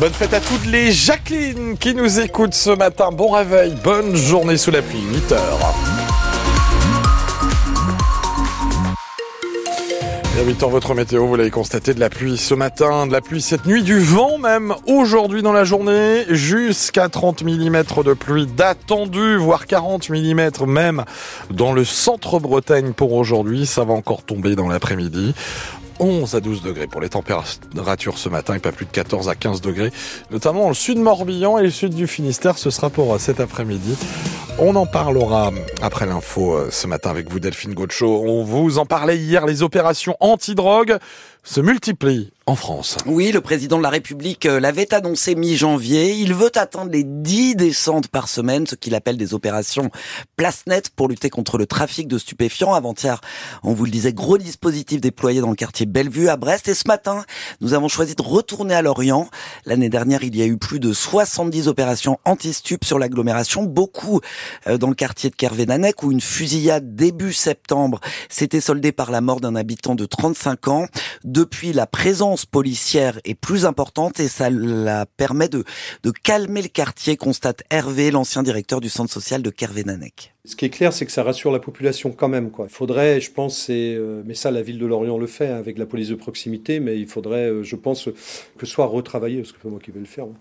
Bonne fête à toutes les Jacqueline qui nous écoutent ce matin. Bon réveil, bonne journée sous la pluie, 8 heures. Et à 8 h votre météo, vous l'avez constaté, de la pluie ce matin, de la pluie cette nuit, du vent même aujourd'hui dans la journée, jusqu'à 30 mm de pluie d'attendu, voire 40 mm même dans le centre Bretagne pour aujourd'hui. Ça va encore tomber dans l'après-midi. 11 à 12 degrés pour les températures ce matin et pas plus de 14 à 15 degrés, notamment le sud Morbihan et le sud du Finistère. Ce sera pour cet après-midi. On en parlera après l'info euh, ce matin avec vous Delphine Gaucho. On vous en parlait hier, les opérations anti-drogue se multiplient en France. Oui, le président de la République euh, l'avait annoncé mi-janvier. Il veut atteindre les 10 descentes par semaine, ce qu'il appelle des opérations place nette pour lutter contre le trafic de stupéfiants. Avant-hier, on vous le disait, gros dispositif déployé dans le quartier Bellevue à Brest. Et ce matin, nous avons choisi de retourner à Lorient. L'année dernière, il y a eu plus de 70 opérations anti-stup sur l'agglomération, beaucoup euh, dans le quartier de Kervénanec où une fusillade début septembre s'était soldée par la mort d'un habitant de 35 ans. Depuis, la présence policière est plus importante et ça la permet de, de calmer le quartier, constate Hervé, l'ancien directeur du centre social de Kervénanec. Ce qui est clair, c'est que ça rassure la population quand même. Quoi. Il faudrait, je pense, euh, mais ça, la ville de Lorient le fait hein, avec la police de proximité, mais il faudrait, euh, je pense, que soit retravailler, parce que c'est moi qui vais le faire, hein,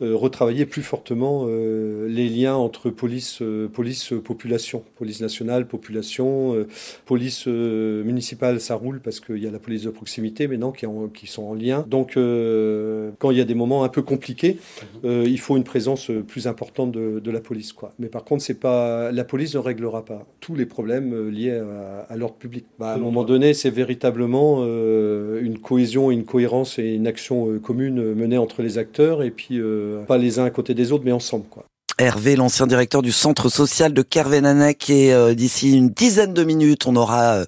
euh, retravailler plus fortement les liens entre police, police, population, police nationale, population, police municipale, ça roule parce qu'il y a la police de proximité maintenant qui, qui sont en lien. Donc, quand il y a des moments un peu compliqués, il faut une présence plus importante de, de la police. Quoi. Mais par contre, c'est pas la police ne réglera pas tous les problèmes euh, liés à, l'ordre public. Bah, à un moment donné, c'est véritablement euh, une cohésion, une cohérence et une action euh, commune menée entre les acteurs et puis pas les uns à côté des autres, mais ensemble. Quoi. Hervé, l'ancien directeur du centre social de Kervénanec. Et euh, d'ici une dizaine de minutes, on aura euh,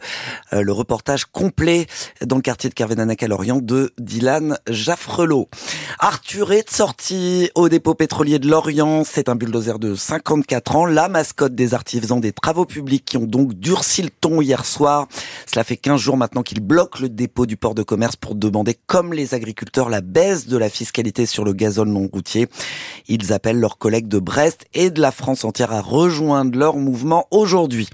euh, le reportage complet dans le quartier de Kervénanec à Lorient de Dylan Jaffrelot. Arthur est sorti au dépôt pétrolier de Lorient. C'est un bulldozer de 54 ans, la mascotte des artisans des travaux publics qui ont donc durci le ton hier soir. Cela fait 15 jours maintenant qu'il bloque le dépôt du port de commerce pour demander, comme les agriculteurs, la baisse de la fiscalité sur le gazole non routier. Ils appellent leurs collègues de Brest et de la France entière à rejoindre leur mouvement aujourd'hui.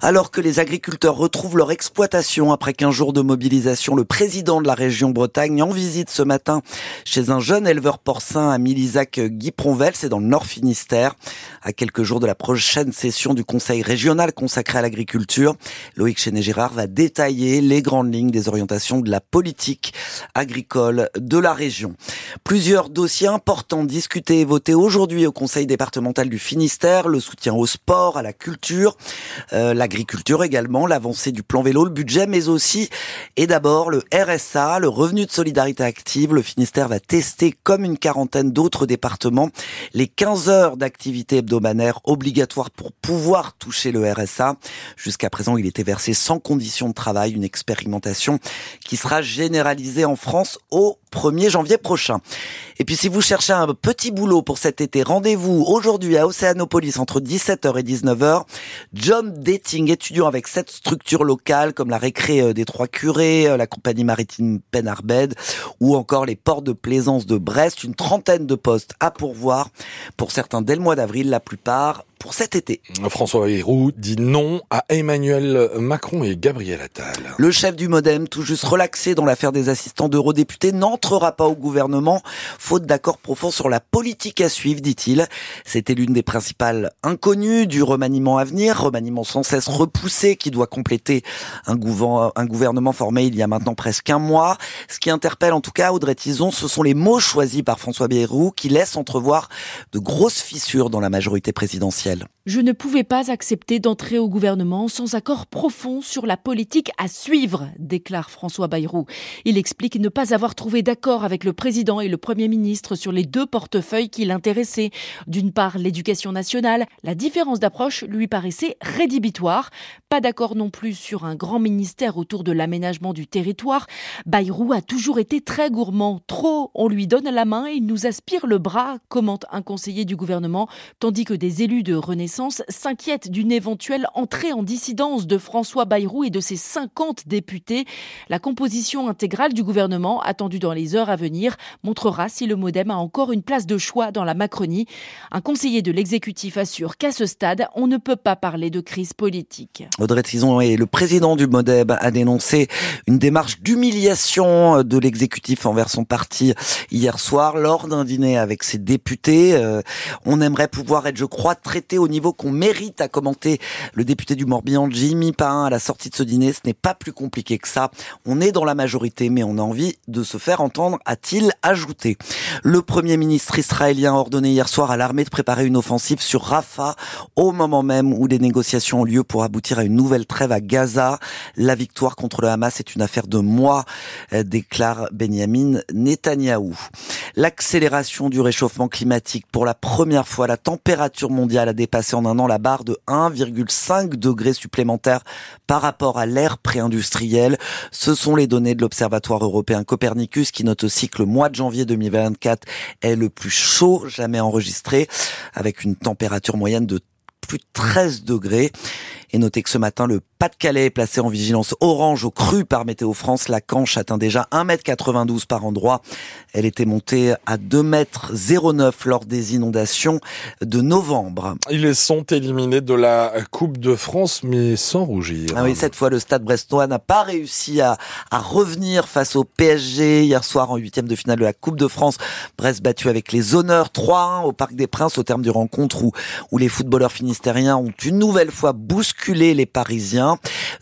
Alors que les agriculteurs retrouvent leur exploitation après 15 jours de mobilisation, le président de la région Bretagne en visite ce matin chez un jeune éleveur porcin à Milisac Guy Pronvel, c'est dans le Nord Finistère. À quelques jours de la prochaine session du Conseil régional consacré à l'agriculture, Loïc Chenet-Gérard va détailler les grandes lignes des orientations de la politique agricole de la région. Plusieurs dossiers importants discutés et votés aujourd'hui au Conseil départemental du Finistère, le soutien au sport, à la culture, euh, la l'agriculture également, l'avancée du plan vélo, le budget, mais aussi et d'abord le RSA, le revenu de solidarité active. Le Finistère va tester, comme une quarantaine d'autres départements, les 15 heures d'activité hebdomadaire obligatoires pour pouvoir toucher le RSA. Jusqu'à présent, il était versé sans condition de travail, une expérimentation qui sera généralisée en France au 1er janvier prochain. Et puis si vous cherchez un petit boulot pour cet été, rendez-vous aujourd'hui à Océanopolis entre 17h et 19h. John Dating, étudiant avec sept structures locales comme la Récré euh, des Trois Curés, euh, la compagnie maritime Penarbed ou encore les ports de plaisance de Brest. Une trentaine de postes à pourvoir. Pour certains dès le mois d'avril, la plupart pour cet été. François Bayrou dit non à Emmanuel Macron et Gabriel Attal. Le chef du Modem, tout juste relaxé dans l'affaire des assistants d'eurodéputés, n'entrera pas au gouvernement, faute d'accord profond sur la politique à suivre, dit-il. C'était l'une des principales inconnues du remaniement à venir, remaniement sans cesse repoussé qui doit compléter un, gouvernement formé il y a maintenant presque un mois. Ce qui interpelle en tout cas Audrey Tison, ce sont les mots choisis par François Bayrou qui laissent entrevoir de grosses fissures dans la majorité présidentielle. ciel. Je ne pouvais pas accepter d'entrer au gouvernement sans accord profond sur la politique à suivre, déclare François Bayrou. Il explique ne pas avoir trouvé d'accord avec le président et le premier ministre sur les deux portefeuilles qui l'intéressaient. D'une part, l'éducation nationale. La différence d'approche lui paraissait rédhibitoire. Pas d'accord non plus sur un grand ministère autour de l'aménagement du territoire. Bayrou a toujours été très gourmand. Trop, on lui donne la main et il nous aspire le bras, commente un conseiller du gouvernement, tandis que des élus de Renaissance puissance s'inquiète d'une éventuelle entrée en dissidence de François Bayrou et de ses 50 députés. La composition intégrale du gouvernement, attendue dans les heures à venir, montrera si le modem a encore une place de choix dans la Macronie. Un conseiller de l'exécutif assure qu'à ce stade, on ne peut pas parler de crise politique. Audrey Tison et le président du MODEB a dénoncé une démarche d'humiliation de l'exécutif envers son parti hier soir lors d'un dîner avec ses députés. Euh, on aimerait pouvoir être, je crois, traité au niveau qu'on mérite, à commenter le député du Morbihan, Jimmy Pain, à la sortie de ce dîner. Ce n'est pas plus compliqué que ça. On est dans la majorité, mais on a envie de se faire entendre, a-t-il ajouté. Le premier ministre israélien a ordonné hier soir à l'armée de préparer une offensive sur Rafah au moment même où des négociations ont lieu pour aboutir à une nouvelle trêve à Gaza. La victoire contre le Hamas est une affaire de mois, euh, déclare Benjamin Netanyahou. L'accélération du réchauffement climatique. Pour la première fois, la température mondiale a dépassé en un an la barre de 1,5 degrés supplémentaires par rapport à l'ère pré-industrielle. Ce sont les données de l'Observatoire européen Copernicus qui note aussi que le mois de janvier 2024 est le plus chaud jamais enregistré avec une température moyenne de plus de 13 degrés. Et notez que ce matin, le Pas-de-Calais est placé en vigilance orange au cru par Météo France. La Canche atteint déjà 1m92 par endroit. Elle était montée à 2m09 lors des inondations de novembre. Ils sont éliminés de la Coupe de France, mais sans rougir. Ah oui, cette fois, le Stade Brestois n'a pas réussi à, à revenir face au PSG hier soir en huitième de finale de la Coupe de France. Brest battu avec les honneurs 3-1 au Parc des Princes au terme du rencontre où, où les footballeurs finistériens ont une nouvelle fois bousculé les Parisiens.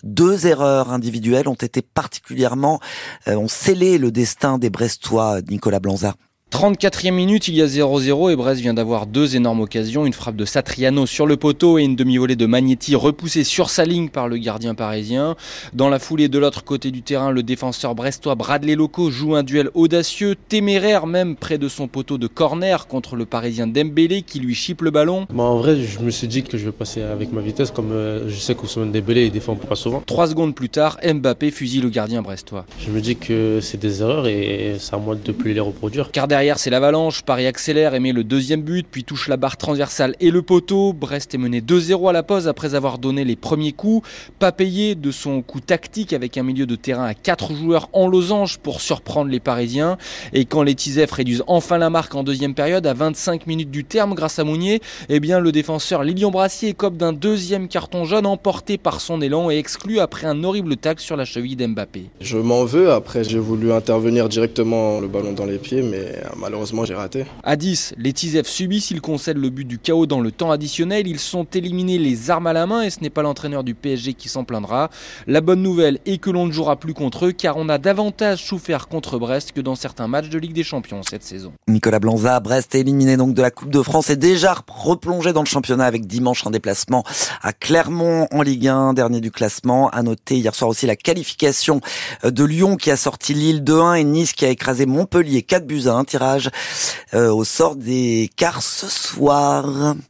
Deux erreurs individuelles ont été particulièrement, euh, ont scellé le destin des Brestois, Nicolas Blanzard. 34e minute, il y a 0-0 et Brest vient d'avoir deux énormes occasions, une frappe de Satriano sur le poteau et une demi-volée de Magnetti repoussée sur sa ligne par le gardien parisien. Dans la foulée de l'autre côté du terrain, le défenseur brestois Bradley Loco joue un duel audacieux, téméraire même près de son poteau de corner contre le parisien Dembélé qui lui chipe le ballon. Bah en vrai, je me suis dit que je vais passer avec ma vitesse comme euh, je sais qu'Ousmane Dembélé il défend pas souvent. Trois secondes plus tard, Mbappé fusille le gardien brestois. Je me dis que c'est des erreurs et c'est à moi de ne plus les reproduire. Car derrière, c'est l'avalanche. Paris accélère et met le deuxième but, puis touche la barre transversale et le poteau. Brest est mené 2-0 à la pause après avoir donné les premiers coups. Pas payé de son coup tactique avec un milieu de terrain à 4 joueurs en losange pour surprendre les Parisiens. Et quand les Tizef réduisent enfin la marque en deuxième période à 25 minutes du terme grâce à Mounier, eh bien le défenseur Lilian Brassier écope d'un deuxième carton jaune emporté par son élan et exclu après un horrible tac sur la cheville d'Mbappé. Je m'en veux. Après, j'ai voulu intervenir directement le ballon dans les pieds, mais malheureusement j'ai raté. À 10, les Tizef subissent, ils concèdent le but du chaos dans le temps additionnel, ils sont éliminés les armes à la main et ce n'est pas l'entraîneur du PSG qui s'en plaindra. La bonne nouvelle est que l'on ne jouera plus contre eux car on a davantage souffert contre Brest que dans certains matchs de Ligue des Champions cette saison. Nicolas Blanza, Brest est éliminé donc de la Coupe de France et déjà replongé dans le championnat avec dimanche un déplacement à Clermont en Ligue 1, dernier du classement. À noter hier soir aussi la qualification de Lyon qui a sorti Lille 2-1 et Nice qui a écrasé Montpellier 4 buts à 1 euh, au sort des quarts ce soir.